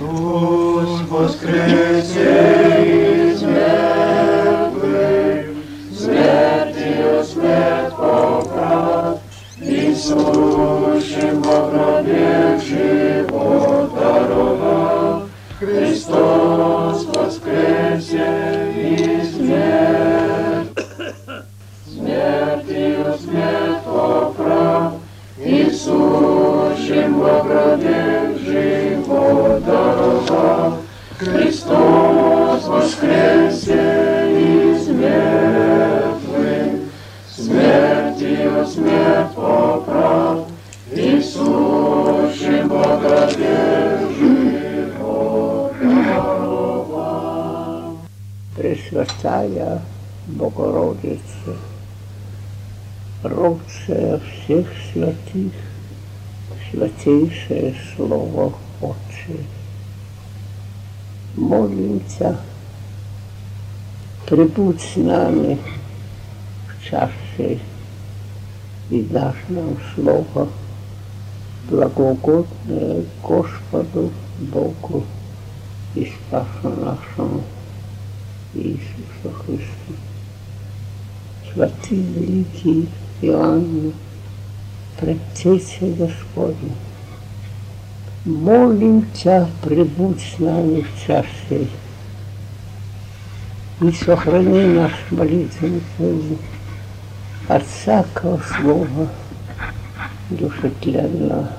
Христос воскресе Пресвятая Богородица, родция всех святых, святейшее Слово Отче. Молимся, прибудь с нами в часе и дашь нам Слово благоугодное Господу Богу и Спасу нашему Иисуса Христа. Святый великий Иоанн, предтеча Господня, молим Тебя, прибудь с нами в часе и сохрани наш молитвенный жизнь от всякого слова душетленного.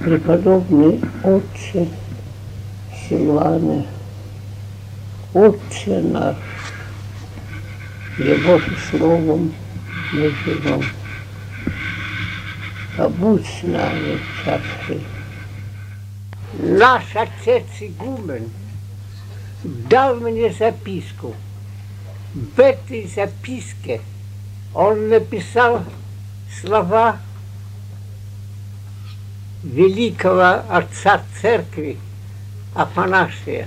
Преподобный Отче Силване, Отче наш, Его же словом мы живем. Побудь с нами часе. Наш отец Игумен дал мне записку. В этой записке он написал слова великого отца церкви Афанасия.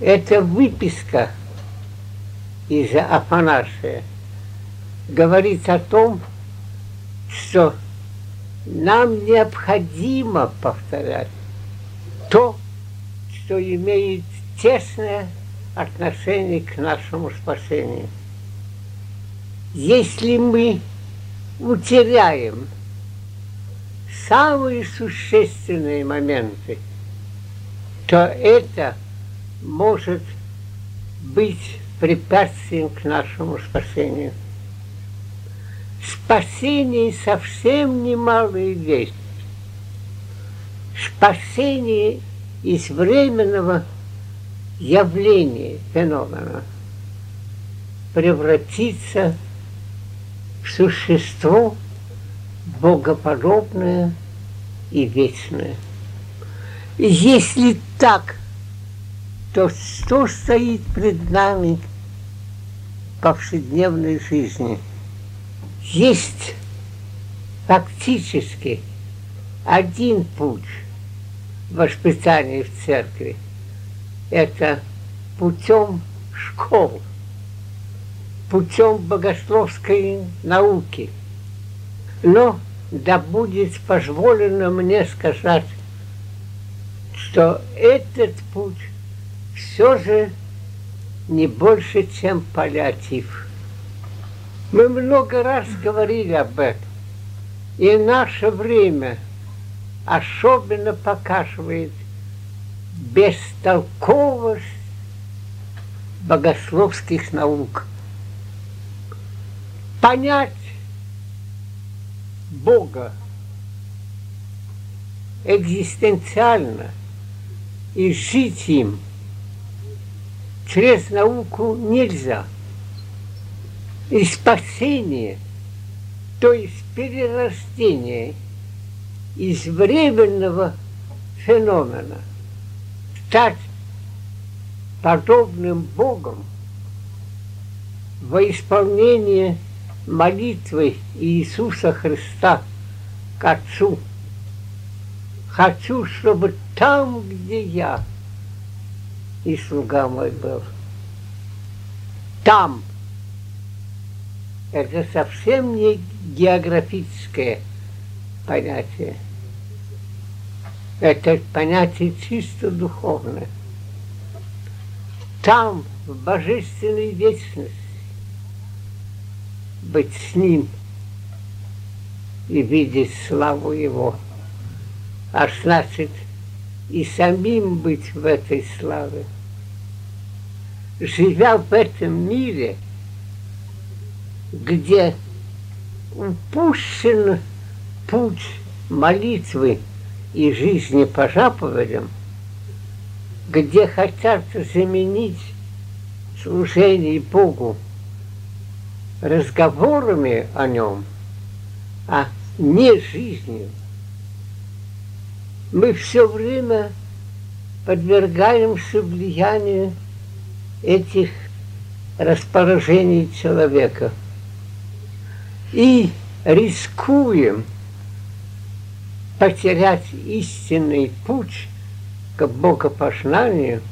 Это выписка из Афанасия. Говорит о том, что нам необходимо повторять то, что имеет тесное отношение к нашему спасению. Если мы утеряем самые существенные моменты, то это может быть препятствием к нашему спасению. Спасение совсем немалая вещь. Спасение из временного явления, феномена, превратиться в существо богоподобное и вечное. Если так, то что стоит пред нами в повседневной жизни? Есть фактически один путь воспитания в церкви. Это путем школ, путем богословской науки. Но да будет позволено мне сказать, что этот путь все же не больше, чем паллиатив. Мы много раз говорили об этом. И наше время особенно показывает бестолковость богословских наук. Понять Бога экзистенциально и жить им через науку нельзя. И спасение, то есть перерождение из временного феномена, стать подобным Богом во исполнение молитвы Иисуса Христа к Отцу. Хочу, чтобы там, где я, и слуга мой был. Там. Это совсем не географическое понятие. Это понятие чисто духовное. Там, в божественной вечности, быть с Ним и видеть славу Его. А значит, и самим быть в этой славе. Живя в этом мире, где упущен путь молитвы и жизни по заповедям, где хотят заменить служение Богу разговорами о нем, а не жизнью, мы все время подвергаемся влиянию этих расположений человека и рискуем потерять истинный путь к богопознанию,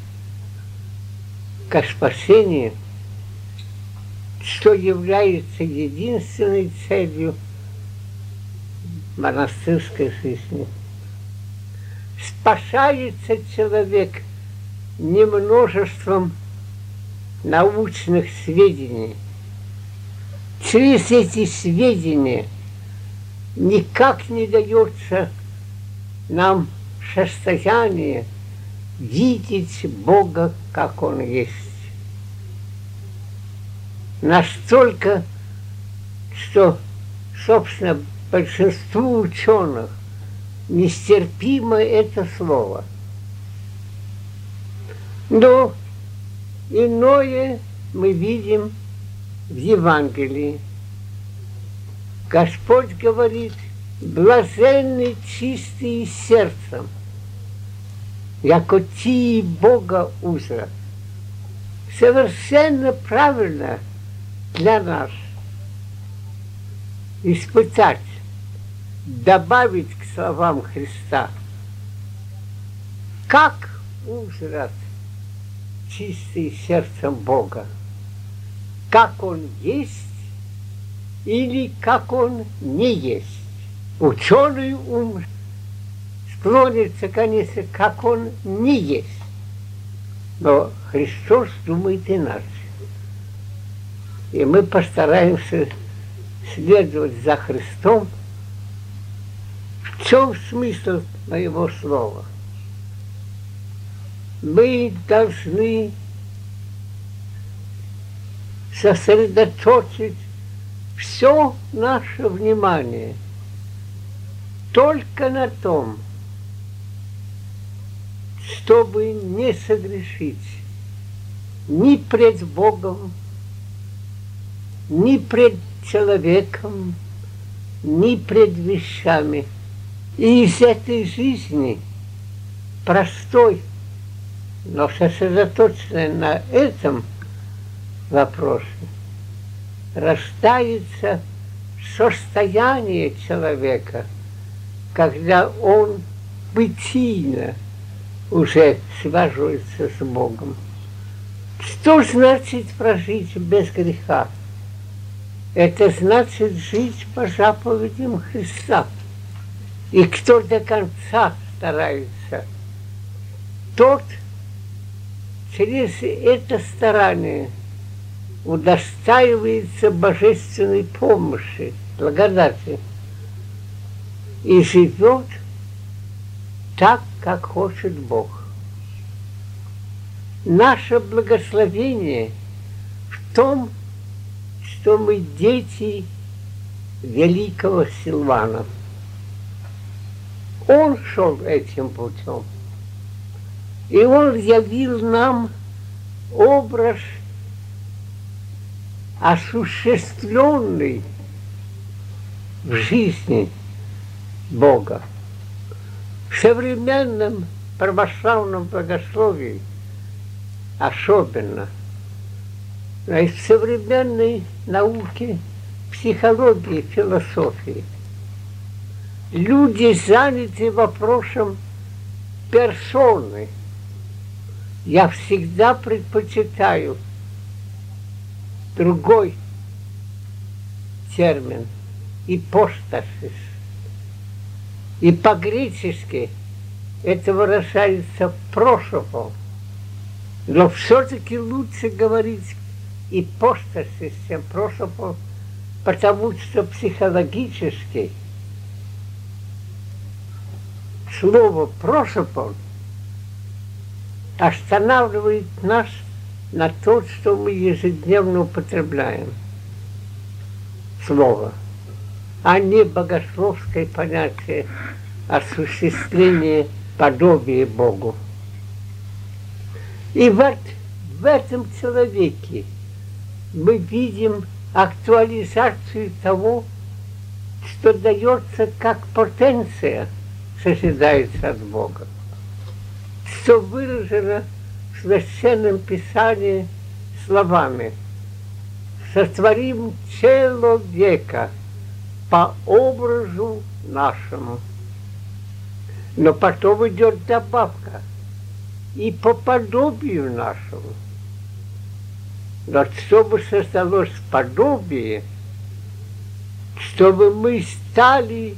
к спасению, что является единственной целью монастырской жизни. Спасается человек не множеством научных сведений. Через эти сведения никак не дается нам состояние видеть Бога, как Он есть. Настолько, что, собственно, большинству ученых нестерпимо это слово. Но иное мы видим в Евангелии. Господь говорит, блаженны чистые сердцем, яко ти Бога узра. Совершенно правильно для нас испытать добавить к словам Христа, как узрят чистый сердцем Бога, как Он есть или как Он не есть. Ученый ум склонится, конечно, как Он не есть. Но Христос думает иначе. И мы постараемся следовать за Христом – чем смысл моего слова? Мы должны сосредоточить все наше внимание только на том, чтобы не согрешить ни пред Богом, ни пред человеком, ни пред вещами – и из этой жизни, простой, но сосредоточенной на этом вопросе, рождается состояние человека, когда он бытийно уже связывается с Богом. Что значит прожить без греха? Это значит жить по заповедям Христа – и кто до конца старается, тот через это старание удостаивается божественной помощи, благодати и живет так, как хочет Бог. Наше благословение в том, что мы дети великого Силвана – он шел этим путем. И он явил нам образ осуществленный в жизни Бога. В современном православном богословии особенно, а в современной науке, психологии, философии – люди заняты вопросом персоны. Я всегда предпочитаю другой термин – ипостасис. И по-гречески это выражается в прошлом. Но все-таки лучше говорить ипостаси, чем прошлом, потому что психологически слово прошлом останавливает нас на то, что мы ежедневно употребляем. Слово, а не богословское понятие осуществления подобия Богу. И вот в этом человеке мы видим актуализацию того, что дается как потенция, созидается от Бога, что выражено в Священном Писании словами «Сотворим человека по образу нашему». Но потом идет добавка «и по подобию нашему». Но чтобы создалось подобие, чтобы мы стали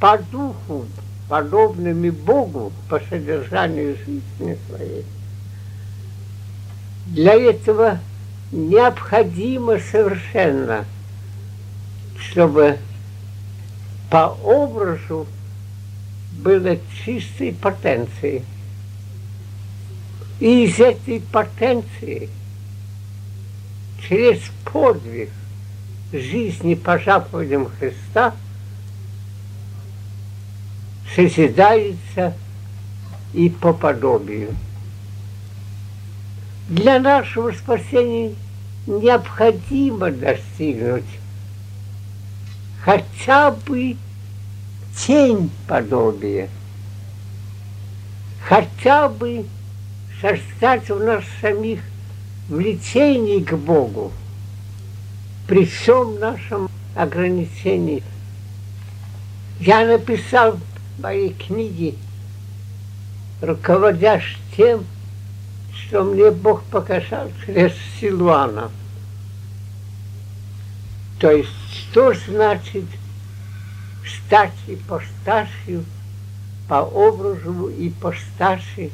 по духу подобными Богу по содержанию жизни своей. Для этого необходимо совершенно, чтобы по образу было чистой потенции. И из этой потенции – через подвиг жизни по заповедям Христа созидается и по подобию. Для нашего спасения необходимо достигнуть хотя бы тень подобия, хотя бы создать в нас самих влечении к Богу, при всем нашем ограничении. Я написал моей книге, руководясь тем, что мне Бог показал через Силуана. То есть, что значит стать ипостасью по образу ипостаси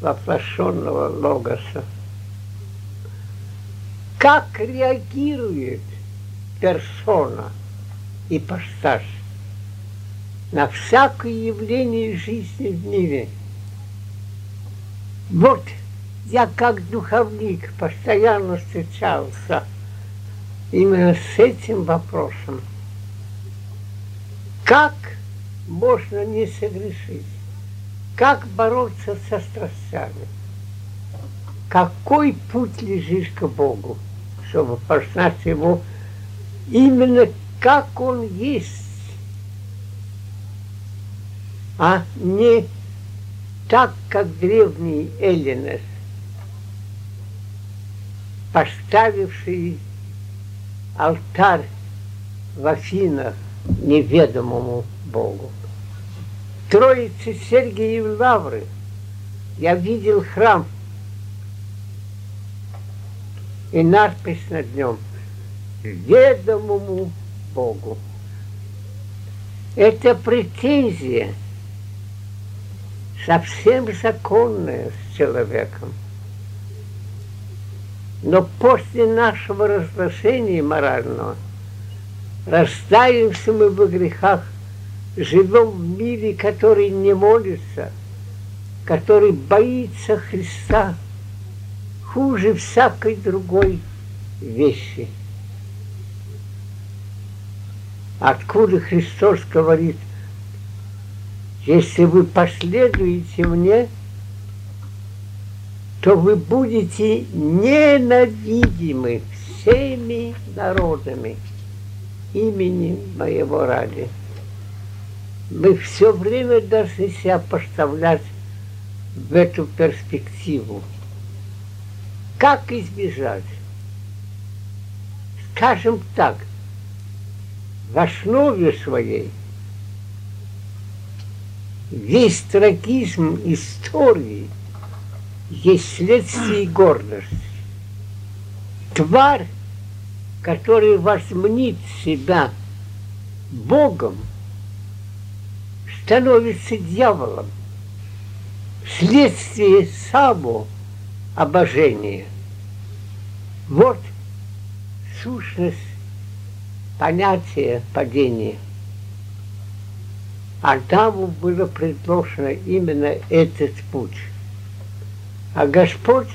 воплощенного Логоса как реагирует персона и постаж на всякое явление жизни в мире. Вот я как духовник постоянно встречался именно с этим вопросом. Как можно не согрешить? Как бороться со страстями? Какой путь лежишь к Богу? чтобы познать его именно как он есть, а не так, как древний Эллинес, поставивший алтарь в Афинах неведомому Богу. Троицы Сергиев Лавры я видел храм и надпись над нем «Ведомому Богу». Это претензия совсем законная с человеком. Но после нашего разглашения морального растаемся мы в грехах, живем в мире, который не молится, который боится Христа – хуже всякой другой вещи. Откуда Христос говорит, если вы последуете мне, то вы будете ненавидимы всеми народами имени моего ради. Мы все время должны себя поставлять в эту перспективу. Как избежать? Скажем так, в основе своей весь трагизм истории есть следствие гордости. Тварь, которая возмнит себя Богом, становится дьяволом. следствие само обожения. Вот сущность понятия падения. Адаму было предложено именно этот путь. А Господь,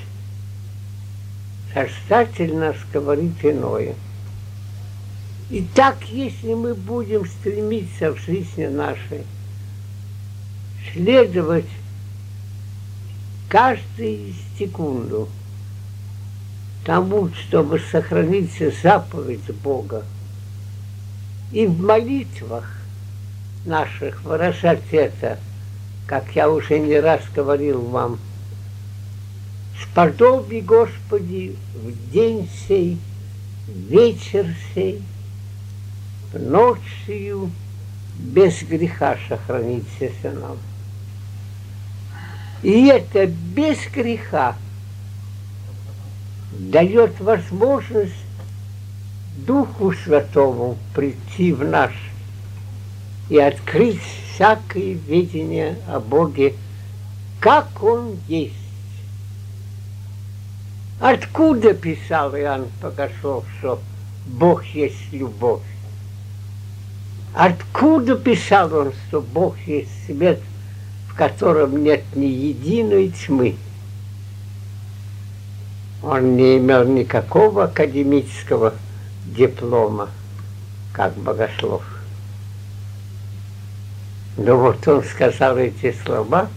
Создатель нас говорит иное. И так, если мы будем стремиться в жизни нашей следовать каждую секунду тому, чтобы сохранить заповедь Бога, и в молитвах наших это, как я уже не раз говорил вам, сподоби, Господи, в день сей, вечер сей, в ночью без греха сохраниться нам. И это без греха дает возможность Духу Святому прийти в наш и открыть всякое видение о Боге, как Он есть. Откуда писал Иоанн Погашов, что Бог есть любовь? Откуда писал он, что Бог есть свет, в котором нет ни единой тьмы? Он не имел никакого академического диплома, как богослов. Но вот он сказал эти слова,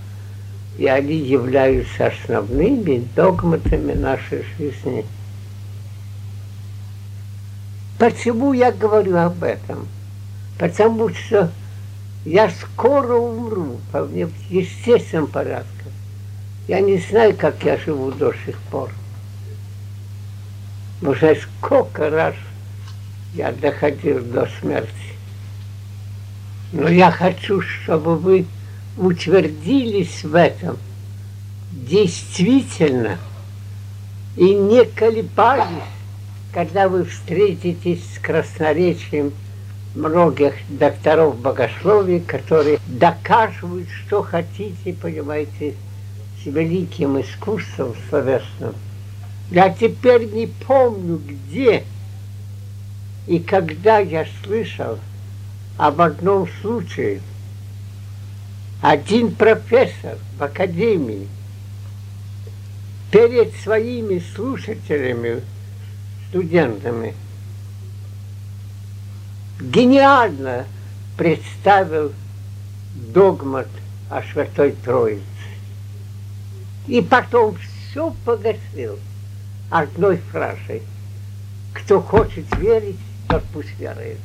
и они являются основными догматами нашей жизни. Почему я говорю об этом? потому что я скоро умру, по мне в естественном порядке. Я не знаю, как я живу до сих пор. Уже сколько раз я доходил до смерти. Но я хочу, чтобы вы утвердились в этом действительно и не колебались, когда вы встретитесь с красноречием многих докторов богословия, которые доказывают, что хотите, понимаете, с великим искусством словесным. Я теперь не помню, где и когда я слышал об одном случае. Один профессор в академии перед своими слушателями, студентами, гениально представил догмат о Святой Троице. И потом все погасил одной фразой. Кто хочет верить, тот пусть верит.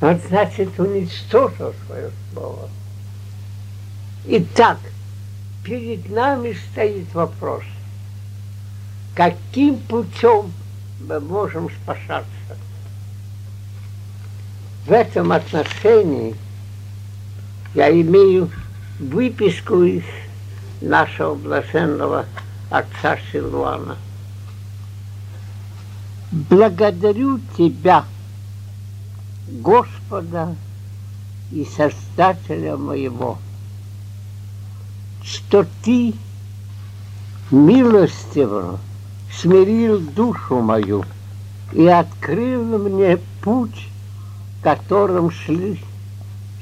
Он, значит, уничтожил свое слово. Итак, перед нами стоит вопрос, каким путем мы можем спасаться? В этом отношении я имею выписку из нашего блаженного отца Силуана. Благодарю Тебя, Господа и Создателя моего, что Ты милостиво смирил душу мою и открыл мне путь которым шли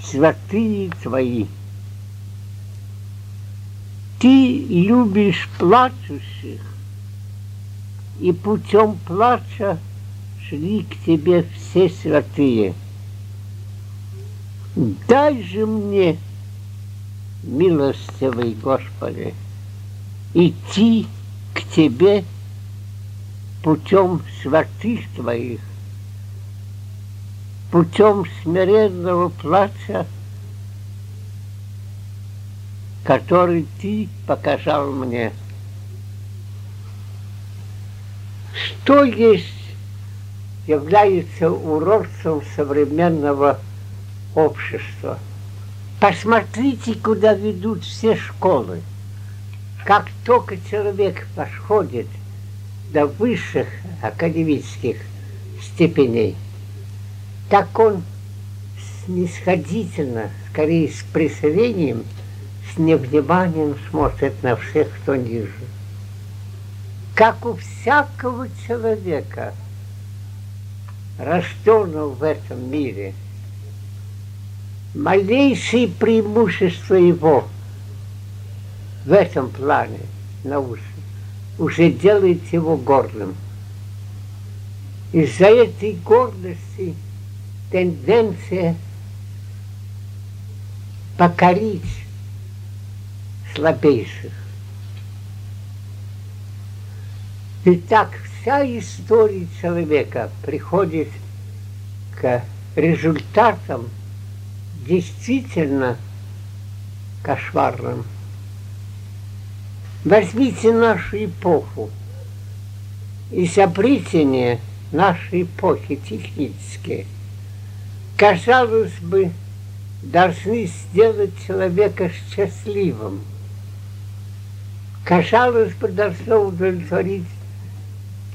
святые твои. Ты любишь плачущих, и путем плача шли к тебе все святые. Дай же мне, милостивый Господи, идти к тебе путем святых твоих, путем смиренного плача, который ты показал мне. Что есть является уродцем современного общества. Посмотрите, куда ведут все школы. Как только человек подходит до высших академических степеней, так он снисходительно, скорее с присоединением с невниманием смотрит на всех, кто ниже. Как у всякого человека, рожденного в этом мире, малейшие преимущества его в этом плане научном уже делает его гордым. Из-за этой гордости тенденция покорить слабейших. И так вся история человека приходит к результатам действительно кошмарным. Возьмите нашу эпоху. Изобретения нашей эпохи технические, казалось бы, должны сделать человека счастливым. Казалось бы, должно удовлетворить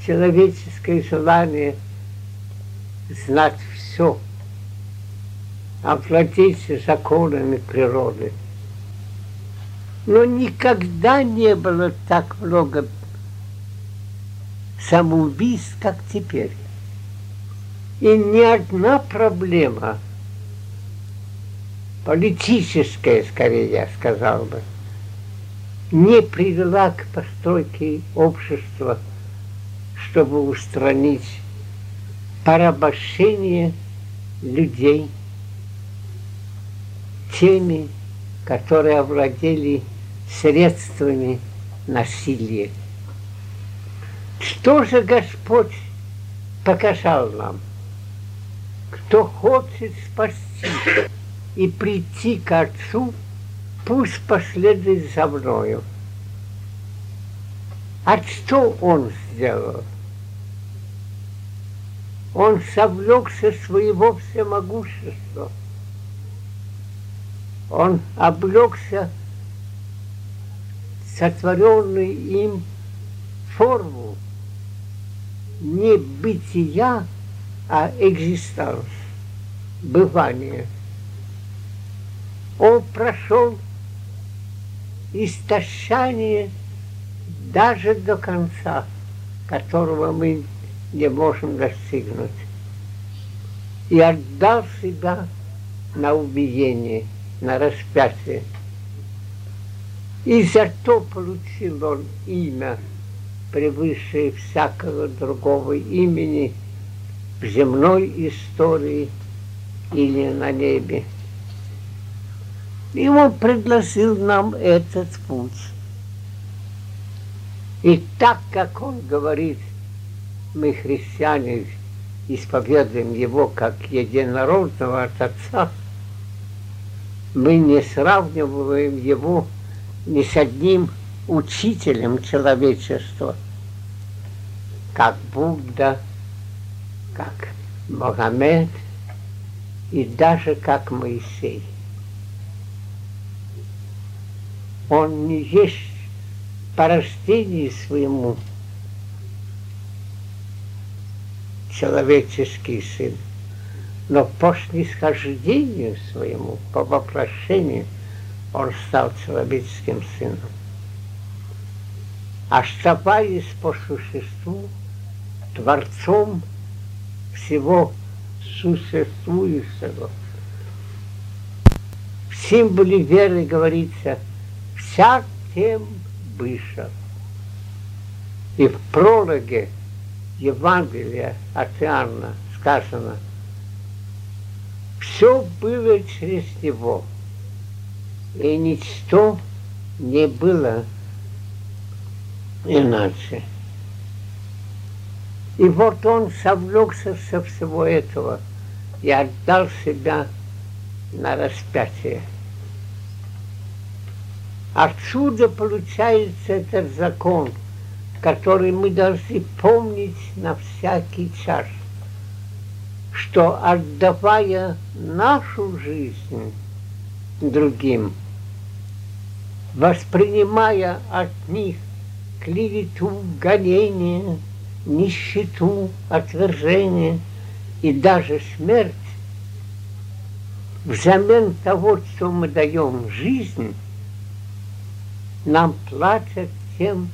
человеческое желание знать все, овладеть законами природы. Но никогда не было так много самоубийств, как теперь. И ни одна проблема, политическая, скорее, я сказал бы, не привела к постройке общества, чтобы устранить порабощение людей теми, которые овладели средствами насилия. Что же Господь показал нам? Кто хочет спасти и прийти к Отцу, пусть последует за мною. А что он сделал? Он совлекся своего всемогущества. Он облегся сотворенную им форму не бытия, а экзистанс, бывание. Он прошел истощание даже до конца, которого мы не можем достигнуть. И отдал себя на убиение, на распятие. И за то получил он имя превыше всякого другого имени в земной истории или на небе. И он предложил нам этот путь. И так, как он говорит, мы, христиане, исповедуем его как единородного от Отца, мы не сравниваем его ни с одним учителем человечества, как Будда, как Магомед и даже как Моисей. Он не есть по рождению своему человеческий сын, но по снисхождению своему, по воплощению он стал человеческим сыном оставаясь по существу Творцом всего существующего. В символе веры говорится «вся тем выше». И в прологе Евангелия от Иоанна сказано «все было через Него, и ничто не было иначе. И вот он совлекся со всего этого и отдал себя на распятие. Отсюда получается этот закон, который мы должны помнить на всякий час, что отдавая нашу жизнь другим, воспринимая от них клевету, гонение, нищету, отвержение и даже смерть, взамен того, что мы даем жизнь, нам платят тем,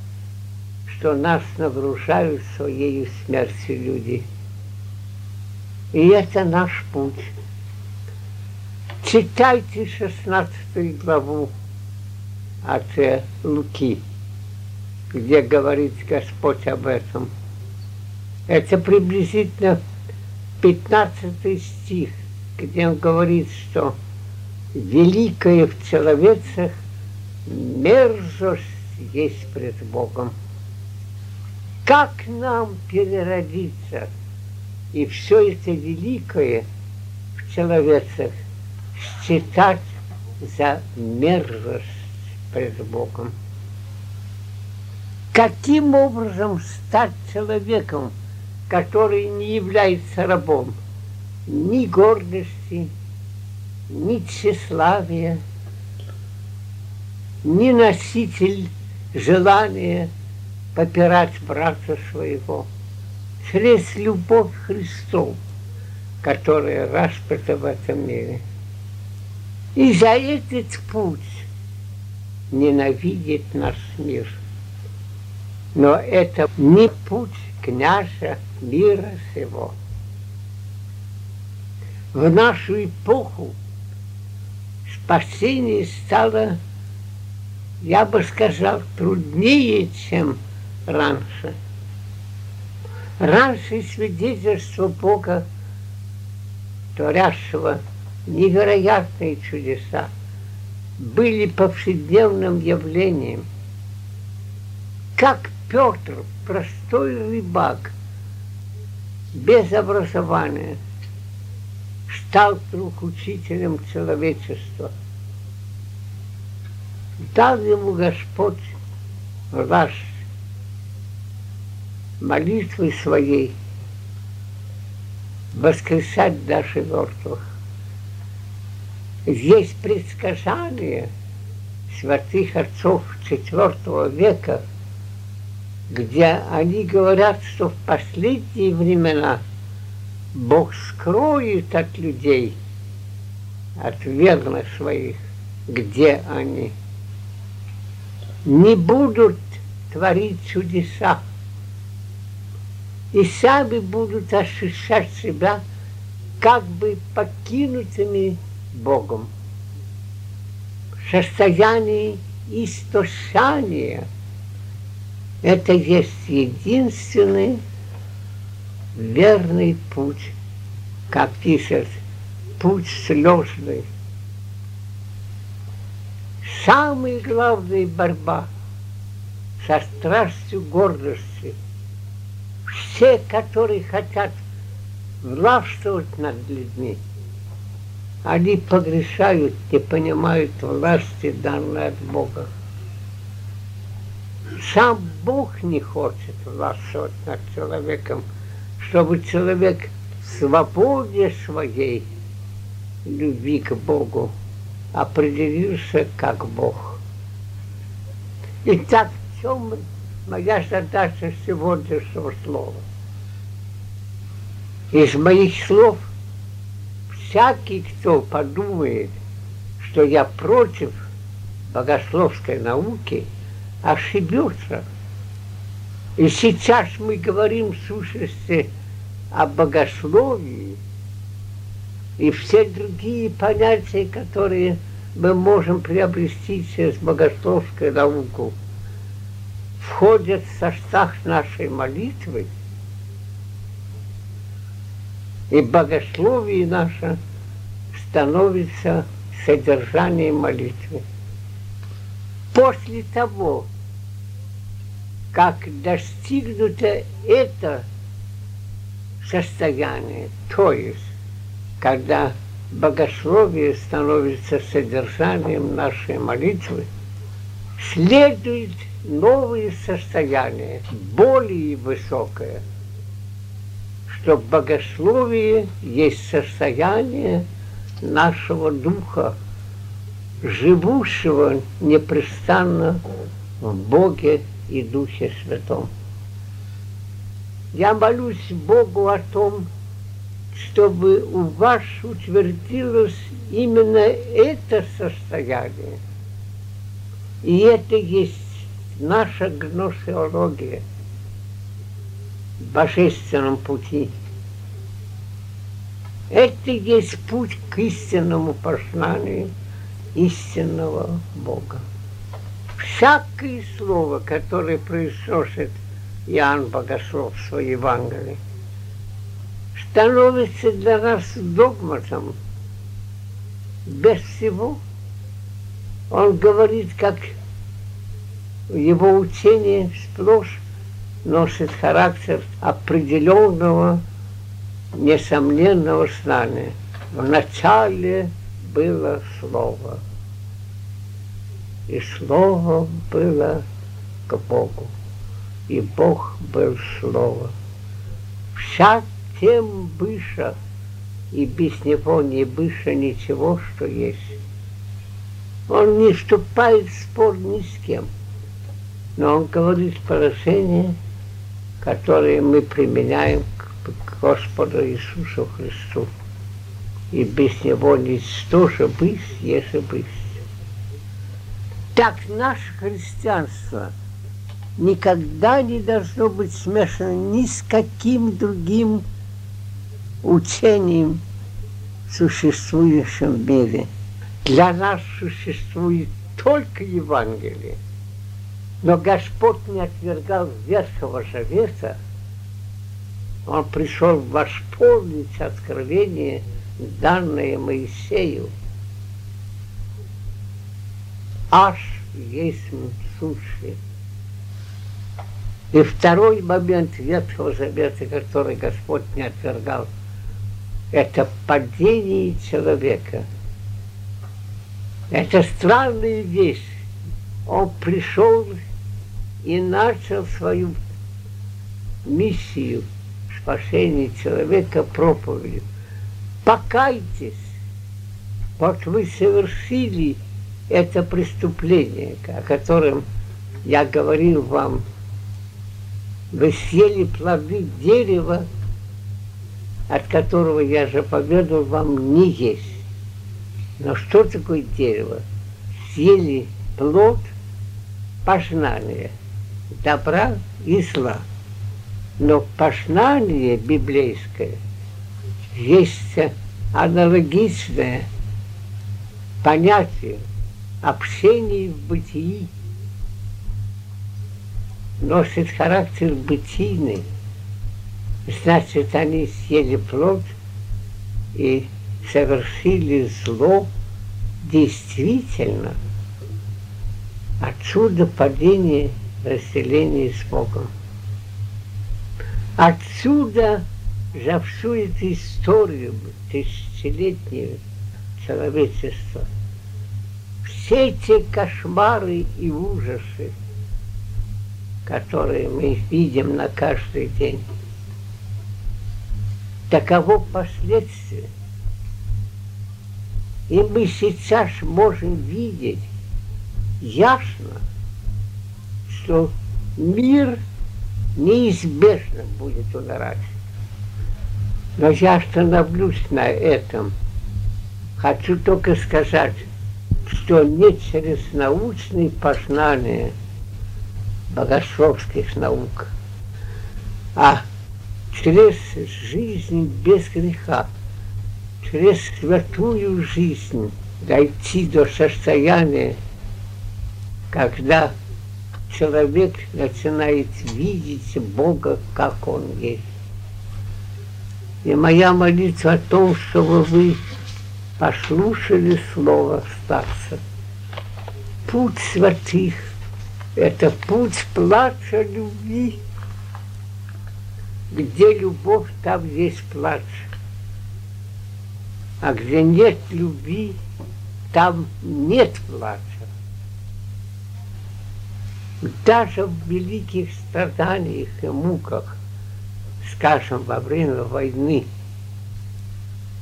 что нас нагружают своей смертью люди. И это наш путь. Читайте 16 главу от Луки, где говорит Господь об этом. Это приблизительно 15 стих, где он говорит, что великое в человецах мерзость есть пред Богом. Как нам переродиться и все это великое в человецах считать за мерзость пред Богом? Каким образом стать человеком, который не является рабом ни гордости, ни тщеславия, ни носитель желания попирать брата своего через любовь Христов, которая распята в этом мире. И за этот путь ненавидит наш мир. Но это не путь княжа мира сего. В нашу эпоху спасение стало, я бы сказал, труднее, чем раньше. Раньше свидетельство Бога, творящего невероятные чудеса, были повседневным явлением. Как Петр, простой рыбак, без образования – стал вдруг учителем человечества. Дал ему Господь власть молитвы своей воскрешать даже мертвых. Есть предсказания святых отцов IV века, где они говорят, что в последние времена – Бог скроет от людей, от верных своих, где они. Не будут творить чудеса. И сами будут ощущать себя как бы покинутыми Богом. В состоянии истощания это есть единственный верный путь, как пишет, путь слезный. Самая главная борьба со страстью гордости. Все, которые хотят властвовать над людьми, они погрешают, не понимают власти, данной от Бога. Сам Бог не хочет властвовать над человеком, чтобы человек в свободе своей любви к Богу определился как Бог. Итак, в чем моя задача сегодняшнего слова? Из моих слов всякий, кто подумает, что я против богословской науки, ошибется. И сейчас мы говорим в сущности о богословии и все другие понятия, которые мы можем приобрести через богословскую науку, входят в состав нашей молитвы, и богословие наше становится содержанием молитвы. После того, как достигнуто это состояние, то есть, когда богословие становится содержанием нашей молитвы, следует новое состояние, более высокое, что богословие есть состояние нашего духа, живущего непрестанно в Боге и Духе Святом. Я молюсь Богу о том, чтобы у вас утвердилось именно это состояние, И это есть наша гносеология божественном пути. Это есть путь к истинному познанию истинного Бога. Всякое слово, которое произносит Иоанн Богослов в своей Евангелии, становится для нас догматом. Без всего он говорит, как его учение сплошь носит характер определенного, несомненного знания. В начале было Слово, и Слово было к Богу, и Бог был Слово. Вся тем выше, и без него не выше ничего, что есть. Он не вступает в спор ни с кем, но он говорит положение, которое мы применяем к Господу Иисусу Христу. И без него ничто же быть, если быть. Так наше христианство никогда не должно быть смешано ни с каким другим учением в существующем мире. Для нас существует только Евангелие. Но Господь не отвергал Ветхого Завета. Он пришел восполнить откровение, данное Моисею. Аж есть сущее. И второй момент Ветхого Завета, который Господь не отвергал – это падение человека. Это странная вещь. Он пришел и начал свою миссию спасения человека проповедью. Покайтесь, вот вы совершили это преступление, о котором я говорил вам. Вы съели плоды дерева, от которого я заповедовал вам не есть. Но что такое дерево? Съели плод познания добра и зла. Но познание библейское есть аналогичное понятие общения в бытии, носит характер бытийный значит, они съели плод и совершили зло действительно. Отсюда падение расселения с Богом. Отсюда за всю эту историю тысячелетнего человечества все эти кошмары и ужасы, которые мы видим на каждый день, таково последствие. И мы сейчас можем видеть ясно, что мир неизбежно будет умирать. Но я остановлюсь на этом. Хочу только сказать, что не через научные познания богословских наук, а через жизнь без греха, через святую жизнь дойти до состояния, когда человек начинает видеть Бога, как Он есть. И моя молитва о том, чтобы вы послушали слово старца. Путь святых – это путь плача любви, где любовь, там есть плач. А где нет любви, там нет плача. Даже в великих страданиях и муках, скажем, во время войны,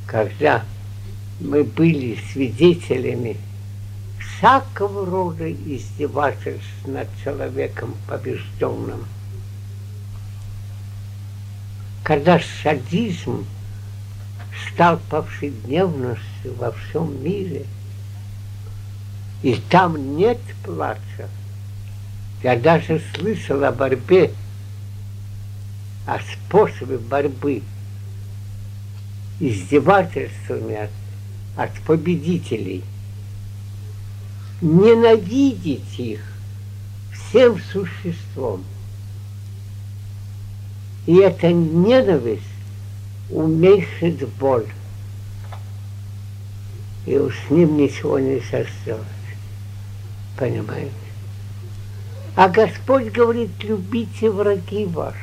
когда мы были свидетелями всякого рода издевательств над человеком побежденным – когда садизм стал повседневностью во всем мире, И там нет плача. Я даже слышал о борьбе, о способе борьбы, издевательствами от, от победителей. Ненавидеть их всем существом. И эта ненависть уменьшит боль. И уж с ним ничего нельзя сделать. Понимаете? А Господь говорит, любите враги ваши.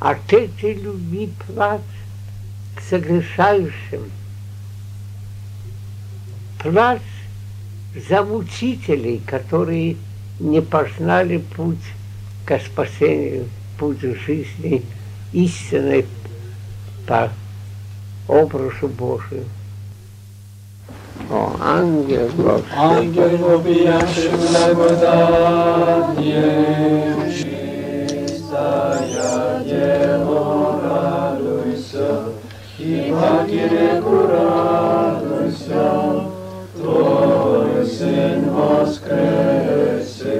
От этой любви плач к согрешающим. Плач за мучителей, которые не познали путь к спасению, путь жизни истинной по образу Божию. Angel Gopi. Angel Gopi Ashula Godadye Shistaya Yemora Luisa. Imakire Kura Luisa. Toisen Voskrese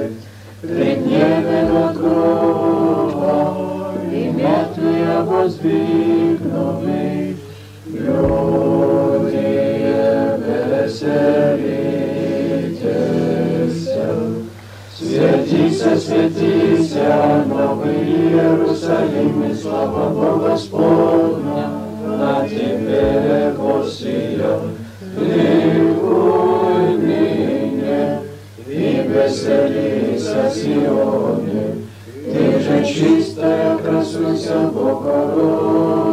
Prignieveno Trova. Imia Tvoja Vozvignovi Ljubav веселитесь. Светися, светися, Новый Иерусалим, и слава Бога Господня, на тебе Госия, ликуй ныне, и веселися, Сионе, ты же чистая, красуйся, Богородице,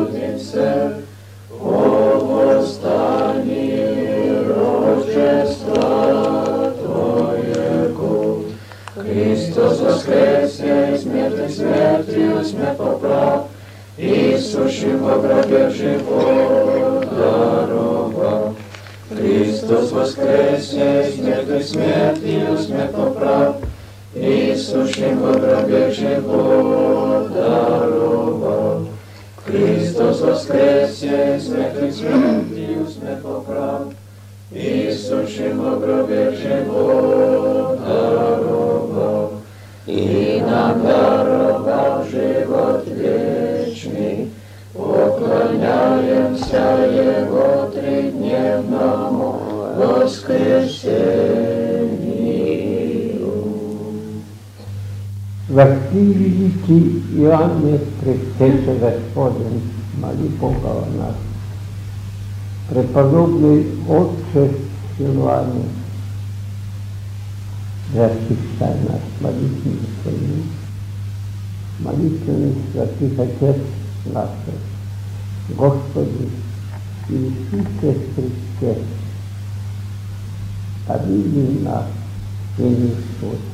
Христос воскресе, смерти смертью смерть поправ, и сущим во гробе живот даровал. Христос воскресе, смерти смертью смерть поправ, и сущим во гробе живот даровал. Христос воскресе, смертью смертью смерть поправ, и сущим во гробе живот даровал, и нам даровал живот вечный. Поклоняемся Его тридневному воскресению. Вошли великий Иоанне, предтеча Господень, моли Бога о нас. Преподобный Отче Силуане, защищай нас молитвами своими, молитвами святых Отец наших, Господи Иисусе Христе, помилуй нас и суд.